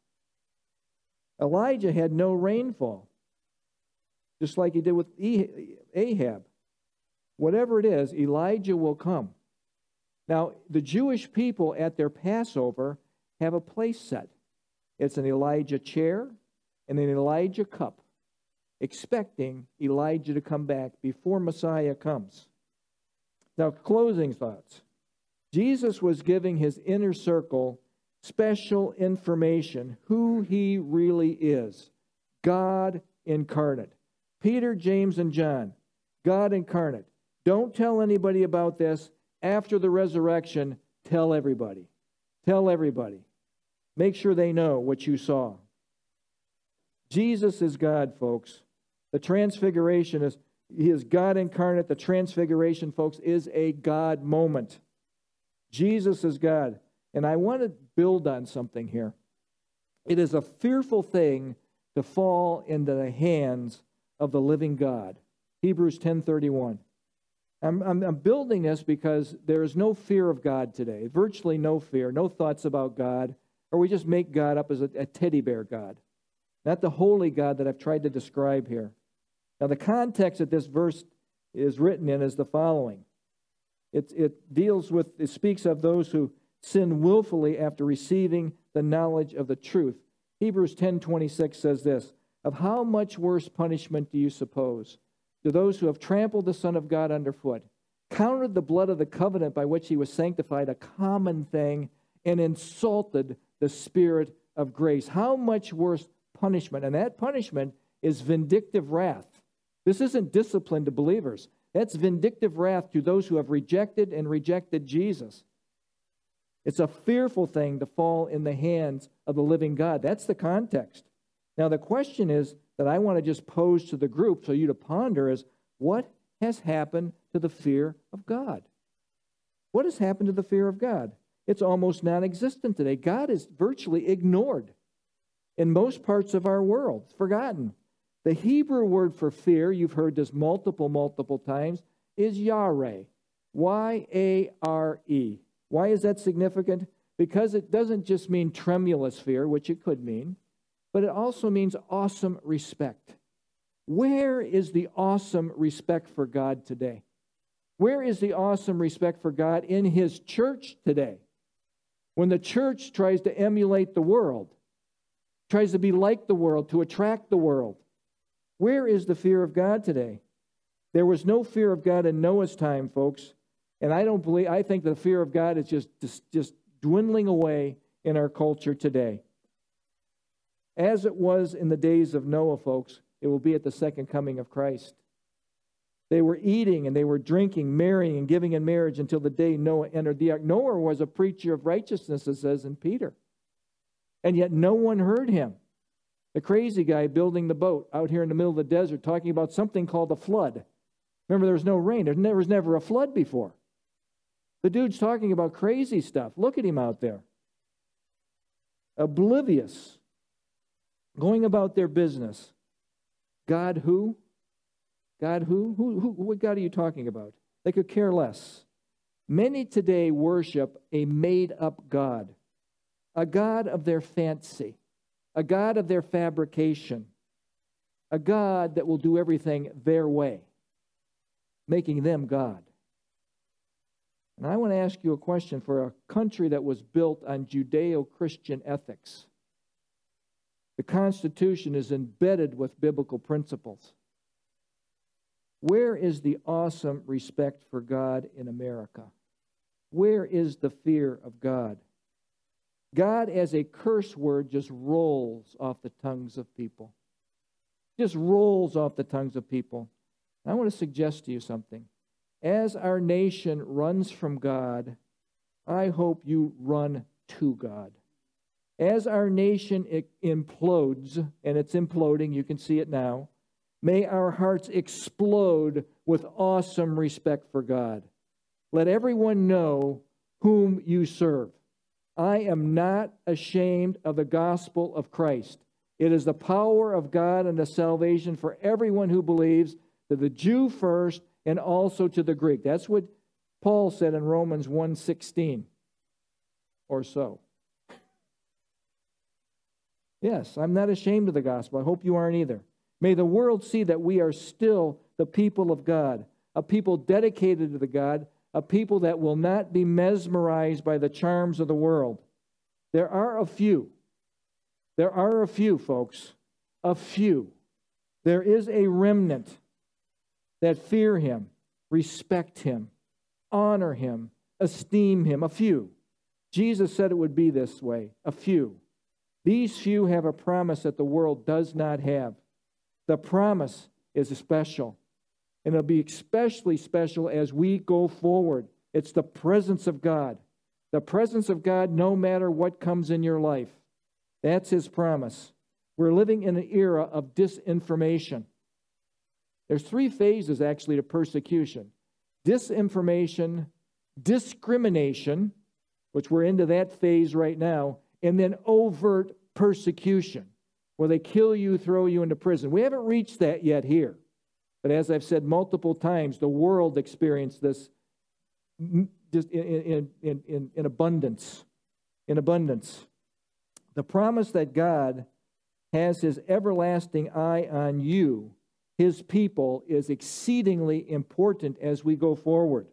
Elijah had no rainfall, just like he did with Ahab. Whatever it is, Elijah will come. Now, the Jewish people at their Passover have a place set. It's an Elijah chair and an Elijah cup, expecting Elijah to come back before Messiah comes. Now, closing thoughts. Jesus was giving his inner circle special information who he really is God incarnate. Peter, James, and John, God incarnate. Don't tell anybody about this. After the resurrection, tell everybody. Tell everybody. Make sure they know what you saw. Jesus is God, folks. The transfiguration is he is God incarnate. The transfiguration, folks, is a God moment. Jesus is God. And I want to build on something here. It is a fearful thing to fall into the hands of the living God. Hebrews 10:31. I'm, I'm, I'm, building this because there is no fear of God today, virtually no fear, no thoughts about God, or we just make God up as a, a teddy bear God, not the holy God that I've tried to describe here. Now, the context that this verse is written in is the following. It, it deals with, it speaks of those who sin willfully after receiving the knowledge of the truth. Hebrews 10:26 says this, "Of how much worse punishment do you suppose to those who have trampled the Son of God underfoot, counted the blood of the covenant by which he was sanctified a common thing, and insulted the Spirit of grace. How much worse punishment? And that punishment is vindictive wrath. This isn't discipline to believers, that's vindictive wrath to those who have rejected and rejected Jesus. It's a fearful thing to fall in the hands of the living God. That's the context. Now, the question is that I want to just pose to the group so you to ponder is what has happened to the fear of God? What has happened to the fear of God? It's almost non existent today. God is virtually ignored in most parts of our world, forgotten. The Hebrew word for fear, you've heard this multiple, multiple times, is yare. Y A R E. Why is that significant? Because it doesn't just mean tremulous fear, which it could mean but it also means awesome respect. Where is the awesome respect for God today? Where is the awesome respect for God in His church today? When the church tries to emulate the world, tries to be like the world, to attract the world, where is the fear of God today? There was no fear of God in Noah's time, folks. And I don't believe, I think the fear of God is just, just, just dwindling away in our culture today. As it was in the days of Noah, folks, it will be at the second coming of Christ. They were eating and they were drinking, marrying and giving in marriage until the day Noah entered the ark. Noah was a preacher of righteousness, it says in Peter. And yet no one heard him. The crazy guy building the boat out here in the middle of the desert talking about something called a flood. Remember, there was no rain, there was never a flood before. The dude's talking about crazy stuff. Look at him out there. Oblivious going about their business. God who? God who? Who, who? What God are you talking about? They could care less. Many today worship a made up God, a God of their fancy, a God of their fabrication, a God that will do everything their way, making them God. And I want to ask you a question for a country that was built on Judeo Christian ethics. The Constitution is embedded with biblical principles. Where is the awesome respect for God in America? Where is the fear of God? God, as a curse word, just rolls off the tongues of people. Just rolls off the tongues of people. I want to suggest to you something. As our nation runs from God, I hope you run to God. As our nation implodes, and it's imploding, you can see it now, may our hearts explode with awesome respect for God. Let everyone know whom you serve. I am not ashamed of the gospel of Christ. It is the power of God and the salvation for everyone who believes, to the Jew first and also to the Greek. That's what Paul said in Romans 1:16 or so. Yes, I'm not ashamed of the gospel. I hope you aren't either. May the world see that we are still the people of God, a people dedicated to the God, a people that will not be mesmerized by the charms of the world. There are a few There are a few, folks, a few. There is a remnant that fear him, respect him, honor him, esteem him. A few. Jesus said it would be this way a few. These few have a promise that the world does not have. The promise is special, and it'll be especially special as we go forward. It's the presence of God. The presence of God, no matter what comes in your life. That's his promise. We're living in an era of disinformation. There's three phases actually to persecution disinformation, discrimination, which we're into that phase right now, and then overt persecution, where they kill you, throw you into prison. We haven't reached that yet here. But as I've said multiple times, the world experienced this just in, in, in, in abundance. In abundance. The promise that God has his everlasting eye on you, his people, is exceedingly important as we go forward.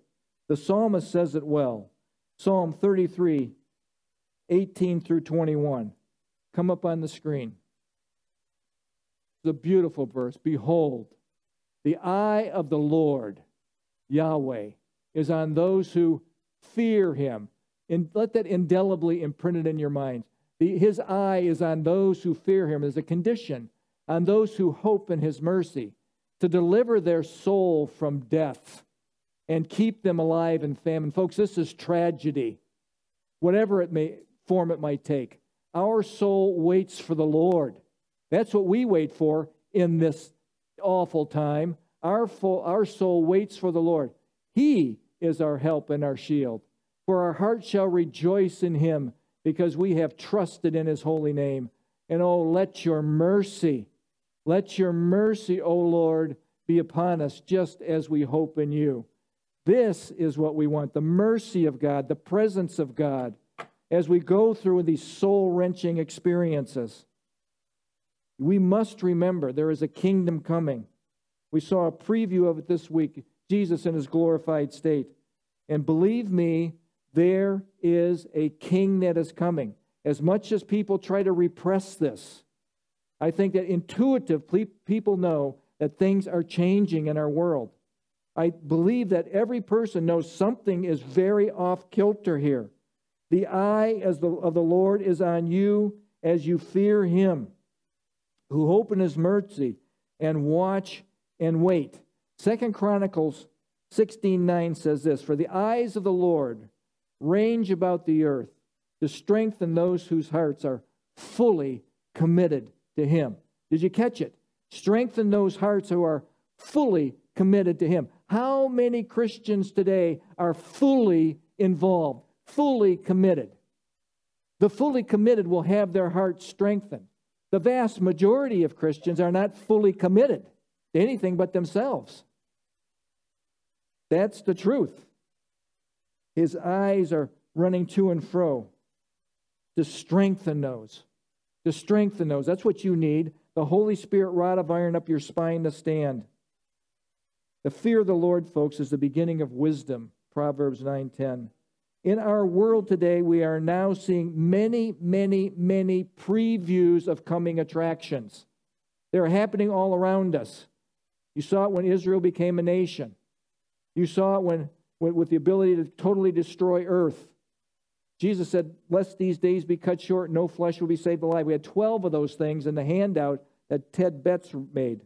The psalmist says it well. Psalm 33, 18 through 21. Come up on the screen. It's a beautiful verse. Behold, the eye of the Lord, Yahweh, is on those who fear him. And let that indelibly imprinted in your minds. His eye is on those who fear him as a condition, on those who hope in his mercy, to deliver their soul from death and keep them alive in famine. Folks, this is tragedy, whatever it may form it might take. Our soul waits for the Lord. That's what we wait for in this awful time. Our, our soul waits for the Lord. He is our help and our shield. For our heart shall rejoice in him because we have trusted in his holy name. And oh, let your mercy, let your mercy, O Lord, be upon us just as we hope in you. This is what we want the mercy of God, the presence of God, as we go through these soul wrenching experiences. We must remember there is a kingdom coming. We saw a preview of it this week Jesus in his glorified state. And believe me, there is a king that is coming. As much as people try to repress this, I think that intuitive people know that things are changing in our world. I believe that every person knows something is very off kilter here. The eye as the, of the Lord is on you as you fear him, who hope in his mercy and watch and wait. Second Chronicles 16:9 says this, "For the eyes of the Lord range about the earth to strengthen those whose hearts are fully committed to Him. Did you catch it? Strengthen those hearts who are fully committed to Him. How many Christians today are fully involved, fully committed? The fully committed will have their hearts strengthened. The vast majority of Christians are not fully committed to anything but themselves. That's the truth. His eyes are running to and fro to strengthen those. To strengthen those. That's what you need. The Holy Spirit rod of iron up your spine to stand. The fear of the Lord, folks, is the beginning of wisdom. Proverbs 9:10. In our world today, we are now seeing many, many, many previews of coming attractions. They're happening all around us. You saw it when Israel became a nation. You saw it when with the ability to totally destroy earth. Jesus said, Lest these days be cut short, no flesh will be saved alive. We had 12 of those things in the handout that Ted Betts made.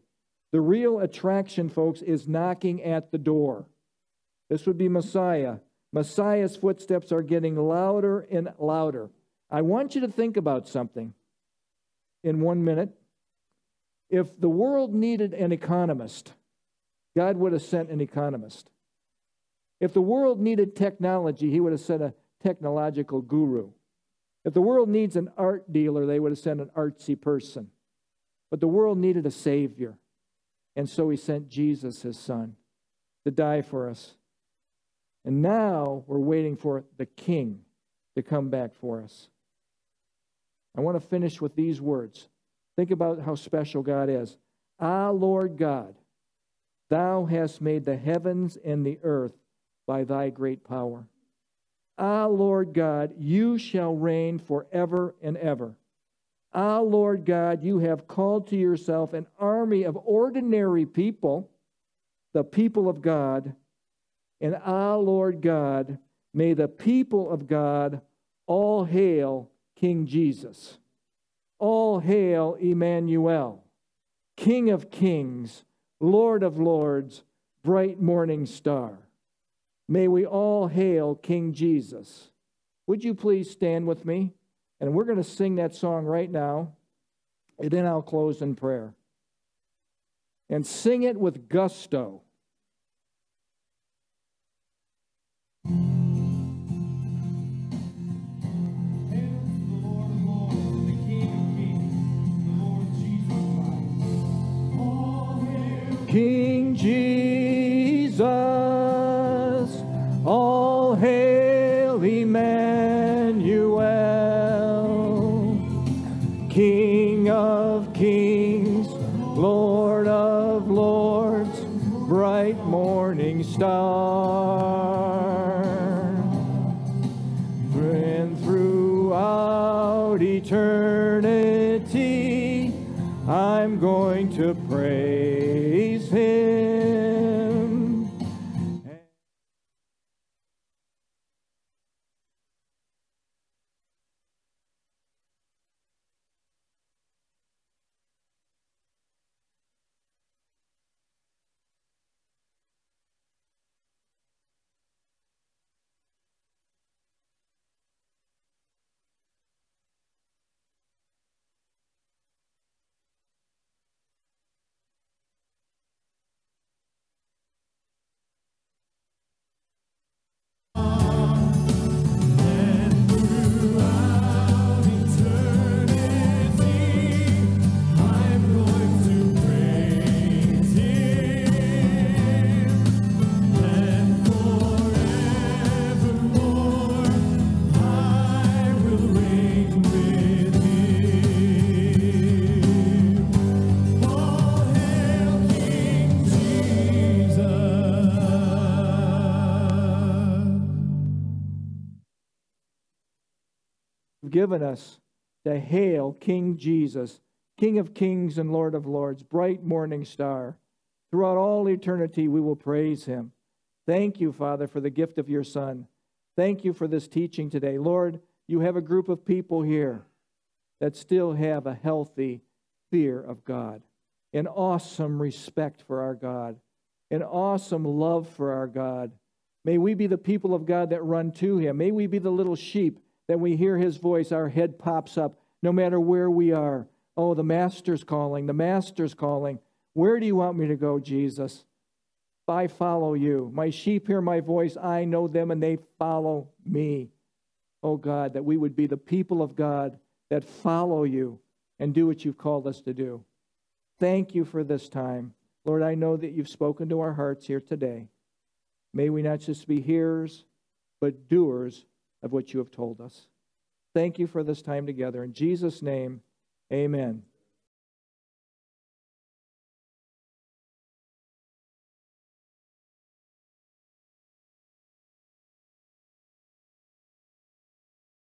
The real attraction, folks, is knocking at the door. This would be Messiah. Messiah's footsteps are getting louder and louder. I want you to think about something in one minute. If the world needed an economist, God would have sent an economist. If the world needed technology, he would have sent a technological guru. If the world needs an art dealer, they would have sent an artsy person. But the world needed a Savior. And so he sent Jesus, his son, to die for us. And now we're waiting for the King to come back for us. I want to finish with these words. Think about how special God is. Ah, Lord God, thou hast made the heavens and the earth by thy great power. Ah, Lord God, you shall reign forever and ever. Ah, Lord God, you have called to yourself an army of ordinary people, the people of God. And ah, Lord God, may the people of God all hail King Jesus. All hail Emmanuel, King of kings, Lord of lords, bright morning star. May we all hail King Jesus. Would you please stand with me? And we're going to sing that song right now. And then I'll close in prayer. And sing it with gusto. King given us to hail King Jesus, King of kings and Lord of lords, bright morning star. Throughout all eternity, we will praise him. Thank you, Father, for the gift of your Son. Thank you for this teaching today. Lord, you have a group of people here that still have a healthy fear of God, an awesome respect for our God, an awesome love for our God. May we be the people of God that run to him. May we be the little sheep that we hear his voice, our head pops up no matter where we are. Oh, the Master's calling, the Master's calling. Where do you want me to go, Jesus? I follow you. My sheep hear my voice. I know them and they follow me. Oh God, that we would be the people of God that follow you and do what you've called us to do. Thank you for this time. Lord, I know that you've spoken to our hearts here today. May we not just be hearers, but doers of what you have told us. Thank you for this time together. In Jesus' name, amen.